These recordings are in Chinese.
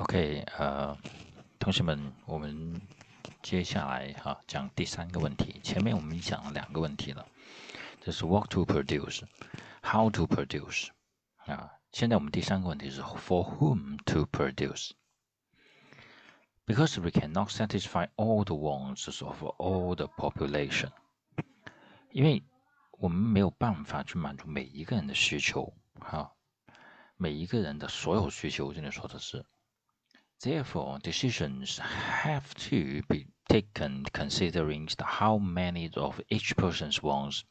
OK，呃，同学们，我们接下来哈讲第三个问题。前面我们讲了两个问题了，这是 what to produce，how to produce 啊。现在我们第三个问题是 for whom to produce。Because we cannot satisfy all the wants of all the population，因为我们没有办法去满足每一个人的需求，哈，每一个人的所有需求，这里说的是。Therefore, decisions have to be taken considering how many of each person's wants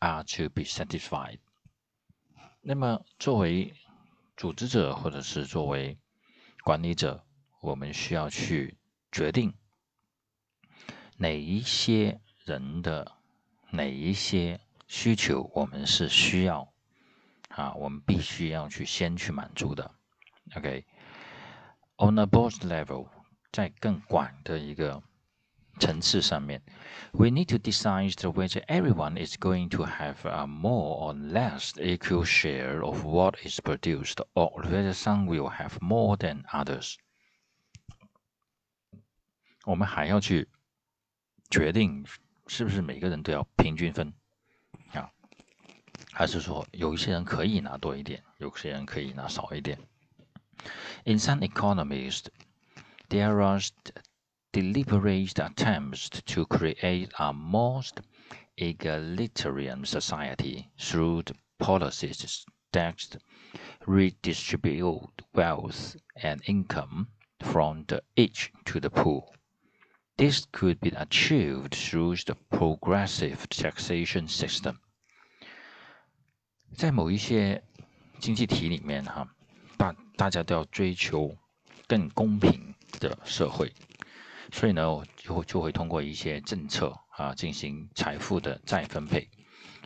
are to be satisfied. 那么，作为组织者或者是作为管理者，我们需要去决定哪一些人的哪一些需求，我们是需要啊，我们必须要去先去满足的。OK。On a board level，在更广的一个层次上面，we need to decide whether everyone is going to have a more or less equal share of what is produced, or whether some will have more than others。我们还要去决定是不是每个人都要平均分啊，还是说有一些人可以拿多一点，有些人可以拿少一点。 In some economies, there are deliberate attempts to create a more egalitarian society through policies that redistribute wealth and income from the rich to the poor. This could be achieved through the progressive taxation system. 在某一些经济体里面，哈， 大大家都要追求更公平的社会，所以呢，就就会通过一些政策啊进行财富的再分配。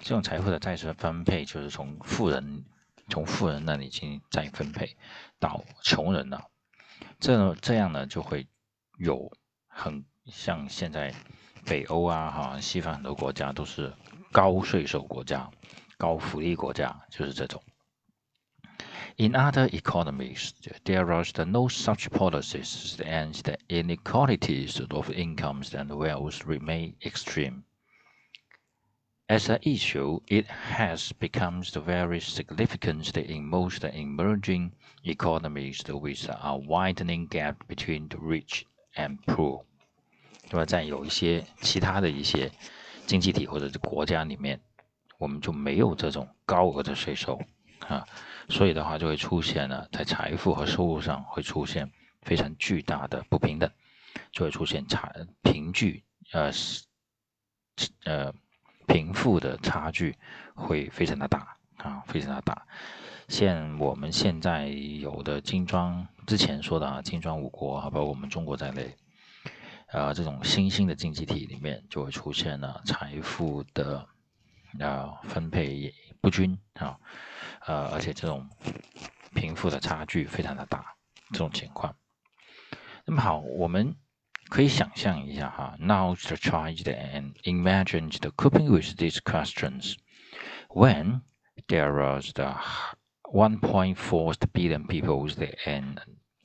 这种财富的再次分配，就是从富人从富人那里进行再分配到穷人了。这这样呢，就会有很像现在北欧啊哈西方很多国家都是高税收国家、高福利国家，就是这种。In other economies, there are no such policies, and the inequalities of incomes and wealth remain extreme. As an issue, it has become very significant in most emerging economies with a widening gap between the rich and poor. 那么在有一些其他的一些经济体或者是国家里面，我们就没有这种高额的税收啊。 所以的话，就会出现了在财富和收入上会出现非常巨大的不平等，就会出现差贫距，呃是，呃，贫富的差距会非常的大啊，非常的大。像我们现在有的精装之前说的啊，精装五国啊，包括我们中国在内，呃，这种新兴的经济体里面就会出现了财富的啊分配也不均啊。呃，而且这种贫富的差距非常的大，这种情况。那么好，我们可以想象一下哈。Now to try and imagine the coping with these questions when there was the 1.4 billion people and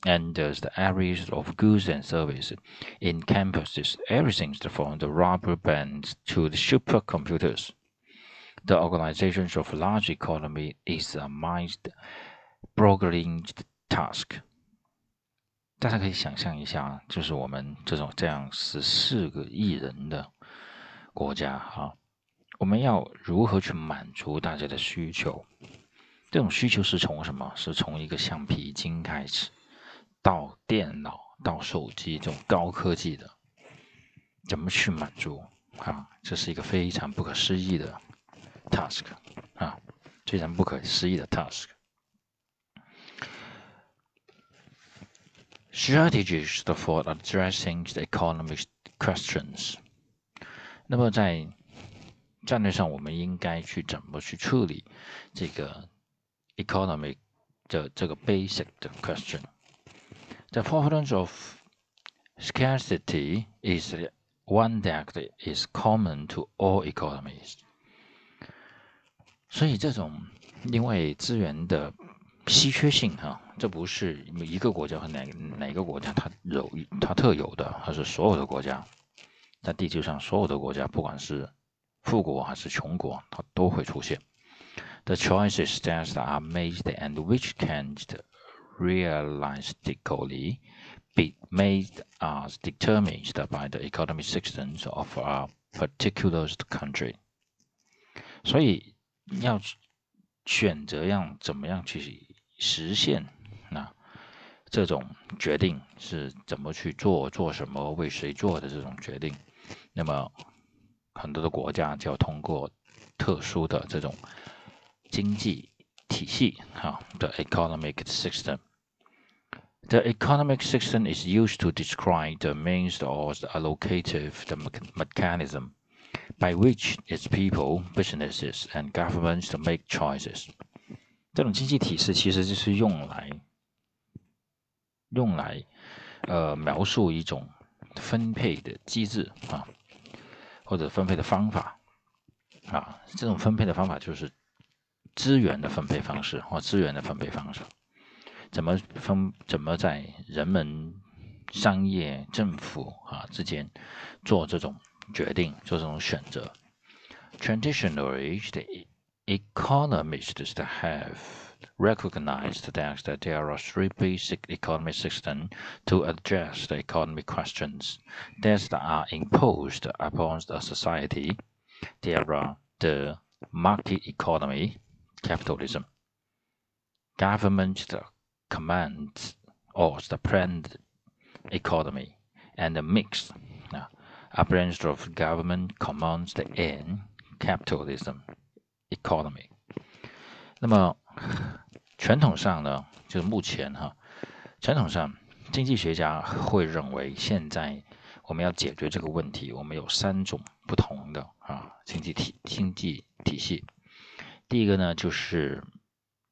and the areas of goods and services in campuses, everything from the rubber bands to the supercomputers The organization of large economy is a mind-boggling task。大家可以想象一下，就是我们这种这样十四个亿人的国家哈，我们要如何去满足大家的需求？这种需求是从什么？是从一个橡皮筋开始，到电脑，到手机这种高科技的，怎么去满足？啊，这是一个非常不可思议的。task 啊，非常不可思议的 task。Strategies for addressing the economic questions。那么在战略上，我们应该去怎么去处理这个 economic 的这个 basic 的 question。The prevalence of scarcity is one that is common to all economies. 所以这种因为资源的稀缺性哈，这不是一个国家和哪哪个国家它有它特有的，它是所有的国家，在地球上所有的国家，不管是富国还是穷国，它都会出现。The choices that are made and which can realistically be made are determined by the economic systems of a particular country。所以要选择要怎么样去实现那这种决定是怎么去做，做什么，为谁做的这种决定，那么很多的国家就要通过特殊的这种经济体系哈的 economic system。The economic system is used to describe the means or the allocative the mechanism by which its people, businesses, and governments to make choices。这种经济体系其实就是用来用来呃描述一种分配的机制啊，或者分配的方法啊。这种分配的方法就是资源的分配方式或资源的分配方式。怎么分？怎么在人们、商业、政府啊之间做这种决定、做这种选择？Traditionally, the economists have recognized that, that there are three basic economic systems to address the economic questions that are imposed upon a society. There are the market economy, capitalism, government commands or the planned economy and a mix a branch of government commands the end capitalism economy。那么传统上呢，就是目前哈，传统上经济学家会认为，现在我们要解决这个问题，我们有三种不同的啊经济体经济体系。第一个呢，就是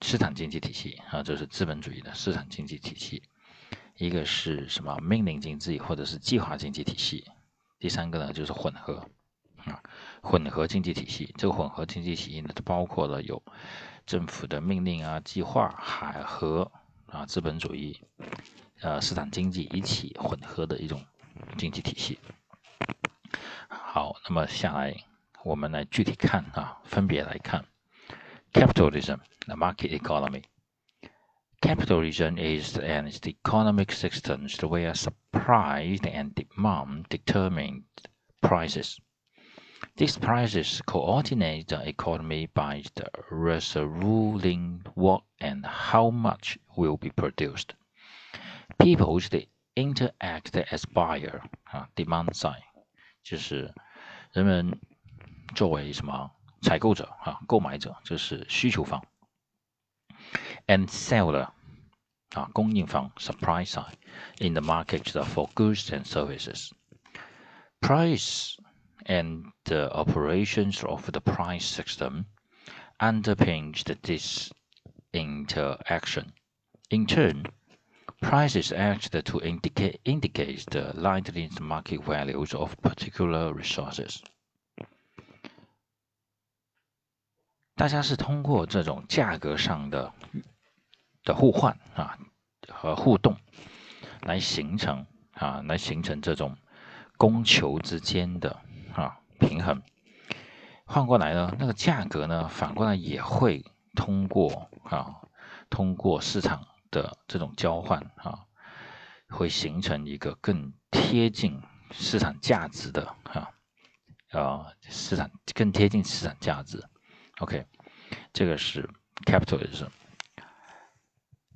市场经济体系啊，这是资本主义的市场经济体系。一个是什么命令经济或者是计划经济体系。第三个呢就是混合啊，混合经济体系。这个混合经济体系呢，它包括了有政府的命令啊、计划，还和啊资本主义呃市场经济一起混合的一种经济体系。好，那么下来我们来具体看啊，分别来看。Capitalism, the market economy. Capitalism is an economic system where supply and demand determine prices. These prices coordinate the economy by the ruling what and how much will be produced. People they interact as buyer 啊，demand side 就是人们作为什么采购者啊，购买者就是需求方，and seller 啊， 供应方 supply side in the market for goods and services. Price and the operations of the price system underpins this interaction. In turn, prices act to indicate, indicate the likely market values of particular resources. 大家是通过这种价格上的 的互换啊和互动，来形成啊来形成这种供求之间的啊平衡。换过来呢，那个价格呢，反过来也会通过啊通过市场的这种交换啊，会形成一个更贴近市场价值的啊啊市场更贴近市场价值。OK，这个是 capitalism。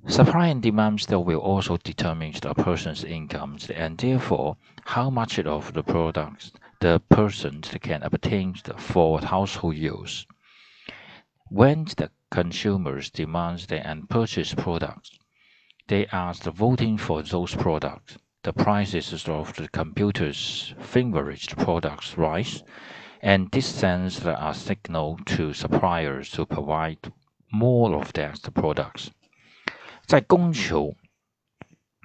Supply and demand still will also determine the person's incomes and therefore how much of the products the person can obtain for household use. When the consumers demand and purchase products, they are voting for those products. The prices of the computer's favorite products rise and this sends a signal to suppliers to provide more of their products。在供求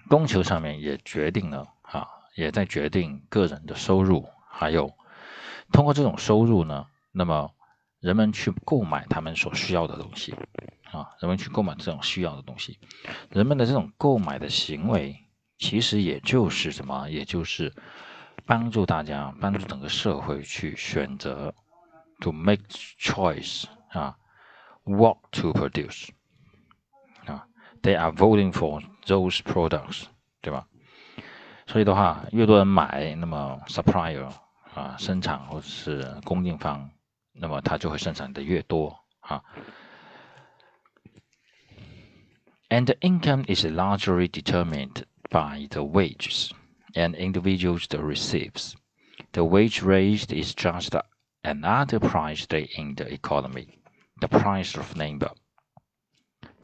供求上面也决定了啊，也在决定个人的收入，还有通过这种收入呢，那么人们去购买他们所需要的东西啊，人们去购买这种需要的东西，人们的这种购买的行为，其实也就是什么，也就是帮助大家，帮助整个社会去选择，to make choice 啊，what to produce ，they are voting for those products，对吧？所以的话，越多人买，那么 supplier 啊，生产或者是供应方，那么它就会生产的越多啊。And the income is largely determined by the wages an individuals receives. The wage raised is just another price in the economy, the price of labor.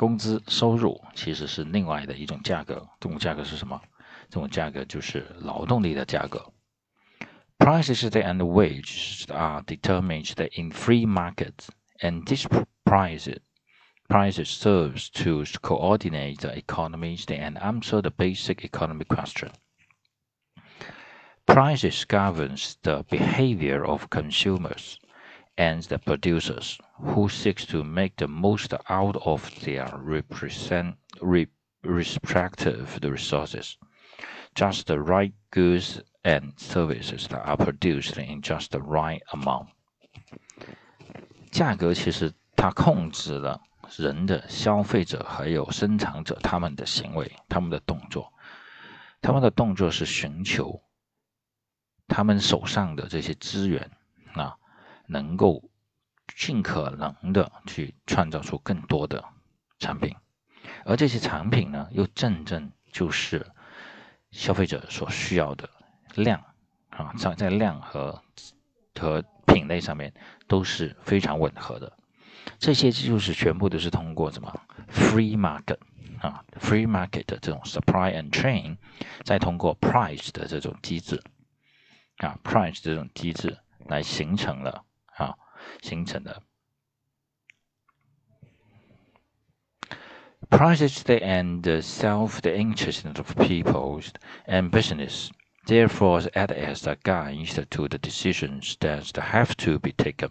工资收入其实是另外的一种价格，这种价格是什么？这种价格就是劳动力的价格。Prices and wages are determined in free markets, and this price prices serves to coordinate the economies and answer the basic economic question. Prices governs the behavior of consumers and the producers who seek to make the most out of their represent, re, respective resources just the right goods and services that are produced in just the right amount。价格其实它控制了人的消费者还有生产者他们的行为、他们的动作。他们的动作是寻求他们手上的这些资源啊，能够 尽可能的去创造出更多的产品，而这些产品呢，又正正就是。消费者所需要的量啊，在在量和和品类上面都是非常吻合的。这些就是全部都是通过什么 free market 啊，free market 的这种 supply and chain，再通过 price 的这种机制啊，price 这种机制来形成了啊，形成的。Prices and self-interest of people and business therefore act as a guide to the decisions that have to be taken.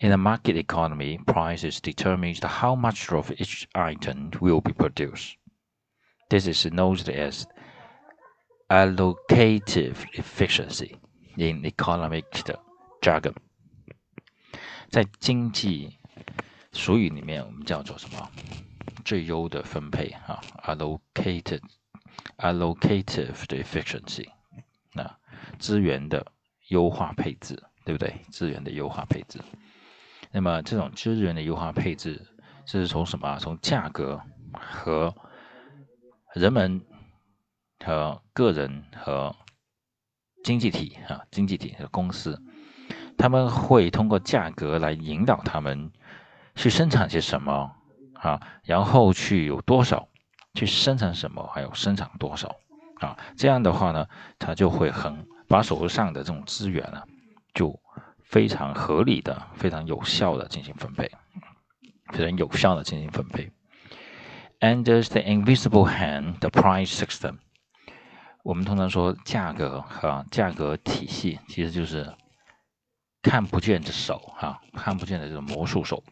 In a market economy, prices determine how much of each item will be produced. This is known as allocative efficiency in economic jargon. 在经济俗语里面，我们叫做什么？最优的分配啊，allocated allocative 的 efficiency，那资源的优化配置，对不对？资源的优化配置。那么这种资源的优化配置，是从什么？从价格和人们和个人和经济体啊，经济体和公司，他们会通过价格来引导他们去生产些什么。啊，然后去有多少，去生产什么，还有生产多少，啊，这样的话呢，他就会很把手上的这种资源呢，就非常合理的、非常有效的进行分配，非常有效的进行分配。Under the invisible hand, the price system，我们通常说价格和价格体系，其实就是看不见的手，哈，看不见的这种魔术手。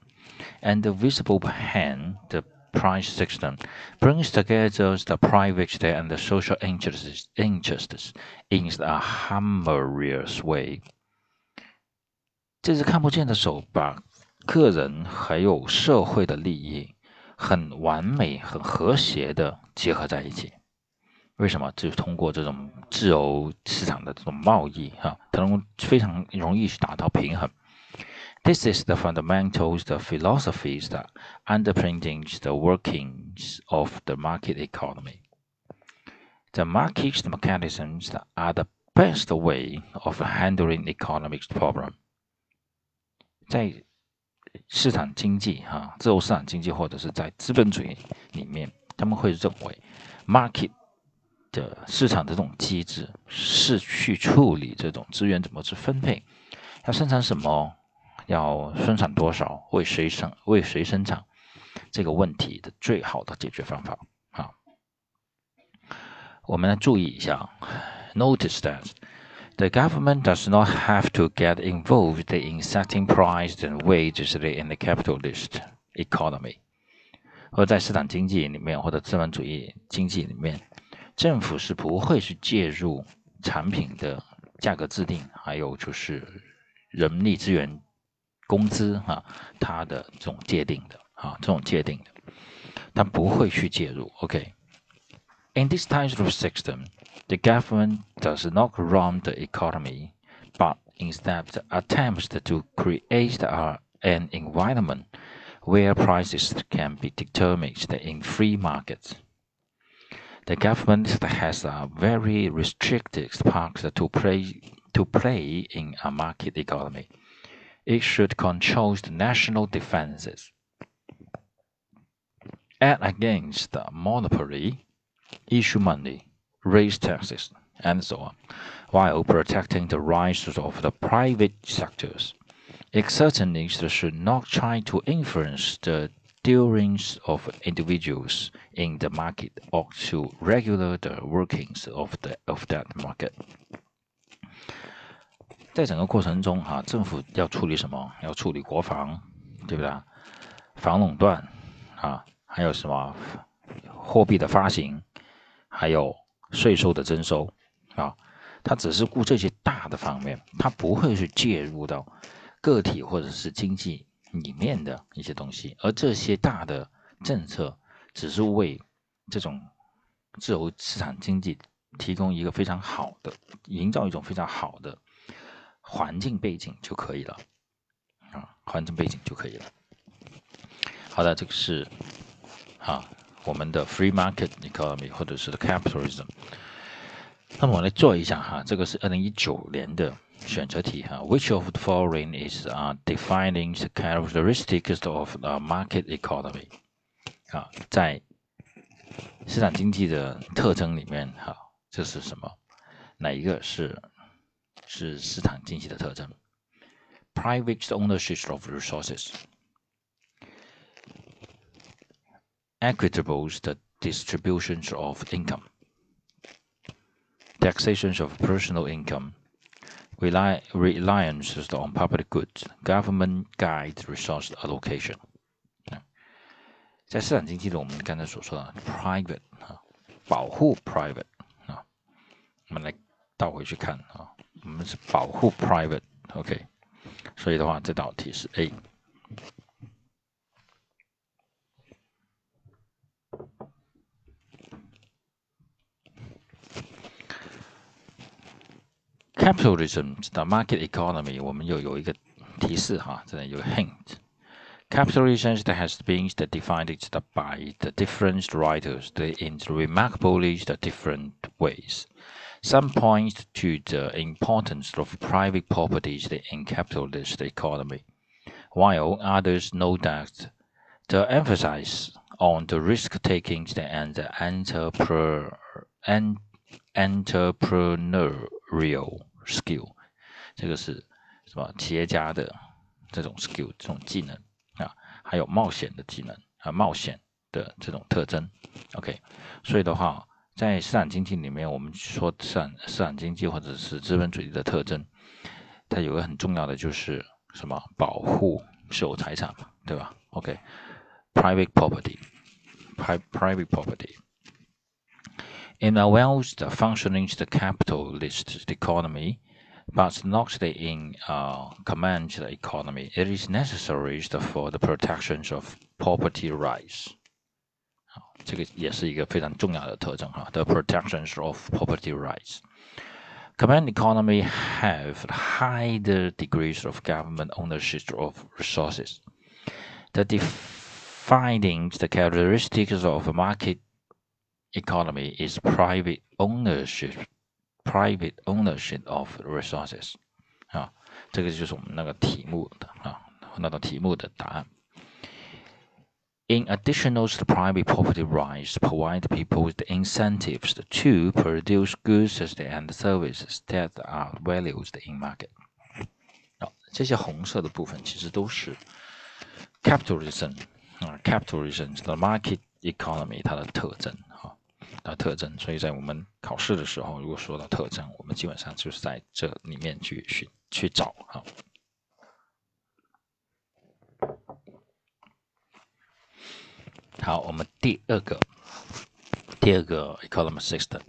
and the visible hand, the price system, brings together the private and the social interests, interests in a harmonious way. 这只看不见的手把个人还有社会的利益很完美、很和谐的结合在一起。为什么？就是通过这种自由市场的这种贸易，哈，它能非常容易去达到平衡。this is the fundamentals, the philosophies that underpins the workings of the market economy. The market mechanisms are the best way of handling economics problem. 在市场经济哈，自由市场经济或者是在资本主义里面，他们会认为 market 的市场的这种机制是去处理这种资源怎么去分配，要生产什么。要生产多少，为谁生为谁生产，这个问题的最好的解决方法啊。我们来注意一下，Notice that the government does not have to get involved in setting prices and wages in the capitalist economy. 或者在市场经济里面，或者资本主义经济里面，政府是不会去介入产品的价格制定，还有就是人力资源、工资啊，它的这种界定的啊，这种界定的，它不会去介入。OK，in this type of system, the government does not run the economy, but instead attempts to create an environment where prices can be determined in free markets. The government has a very restricted part to play, to play in a market economy. It should control the national defenses. Act against the monopoly, issue money, raise taxes, and so on, while protecting the rights of the private sectors. It certainly should not try to influence the dealings of individuals in the market or to regulate the workings of the of that market。在整个过程中，哈，政府要处理什么？要处理国防，对不对？防垄断，啊，还有什么货币的发行，还有税收的征收，啊，他只是顾这些大的方面，他不会去介入到。个体或者是经济里面的一些东西，而这些大的政策只是为这种自由市场经济提供一个非常好的，营造一种非常好的环境背景就可以了啊，环境背景就可以了。好的，这个是啊我们的 free market economy 或者是 capitalism。那么我来做一下哈，这个是二零一九年的。选择题哈，Which of the following is uh defining the characteristics of the market economy？啊，在市场经济的特征里面哈，这是什么？哪一个是是市场经济的特征？Private ownership of resources, equitable the distributions of income, taxation of personal income rely reliance on public goods, government guide resource allocation。在市场经济的我们刚才所说的 private 啊，保护 private 啊，我们来倒回去看啊，我们是保护 private，OK，所以的话这道题是 A。 Capitalism, the market economy，我们又有一个提示哈，这里有个 hint。Capitalism has been defined by the different writers in remarkably different ways. Some point to the importance of private property in capitalist economy, while others note that the emphasis on the risk-taking and the entrepreneurial skill，这个是什么？企业家的这种 skill，这种技能啊，还有冒险的技能啊，冒险的这种特征。OK，所以的话，在市场经济里面，我们说市场市场经济或者是资本主义的特征，它有个很重要的就是什么？保护私有财产嘛，对吧？OK，private property，private property。In a well-functioning capitalist economy, but not in a command economy, it is necessary for the protection of property rights. 好，这个也是一个非常重要的特征哈。The protection of property rights. Command economy have higher degrees of government ownership of resources. The defining the characteristics of a market economy is private ownership, private ownership of resources，啊，这个就是我们那个题目的啊，那个题目的答案。In addition, the private property rights provide people with incentives to produce goods and services that are valued in market。啊，这些红色的部分其实都是 capitalism 啊，capitalism 的 market economy 它的特征 的特征，所以在我们考试的时候，如果说到特征，我们基本上就是在这里面去寻去找啊。好，我们第二个第二个 economic system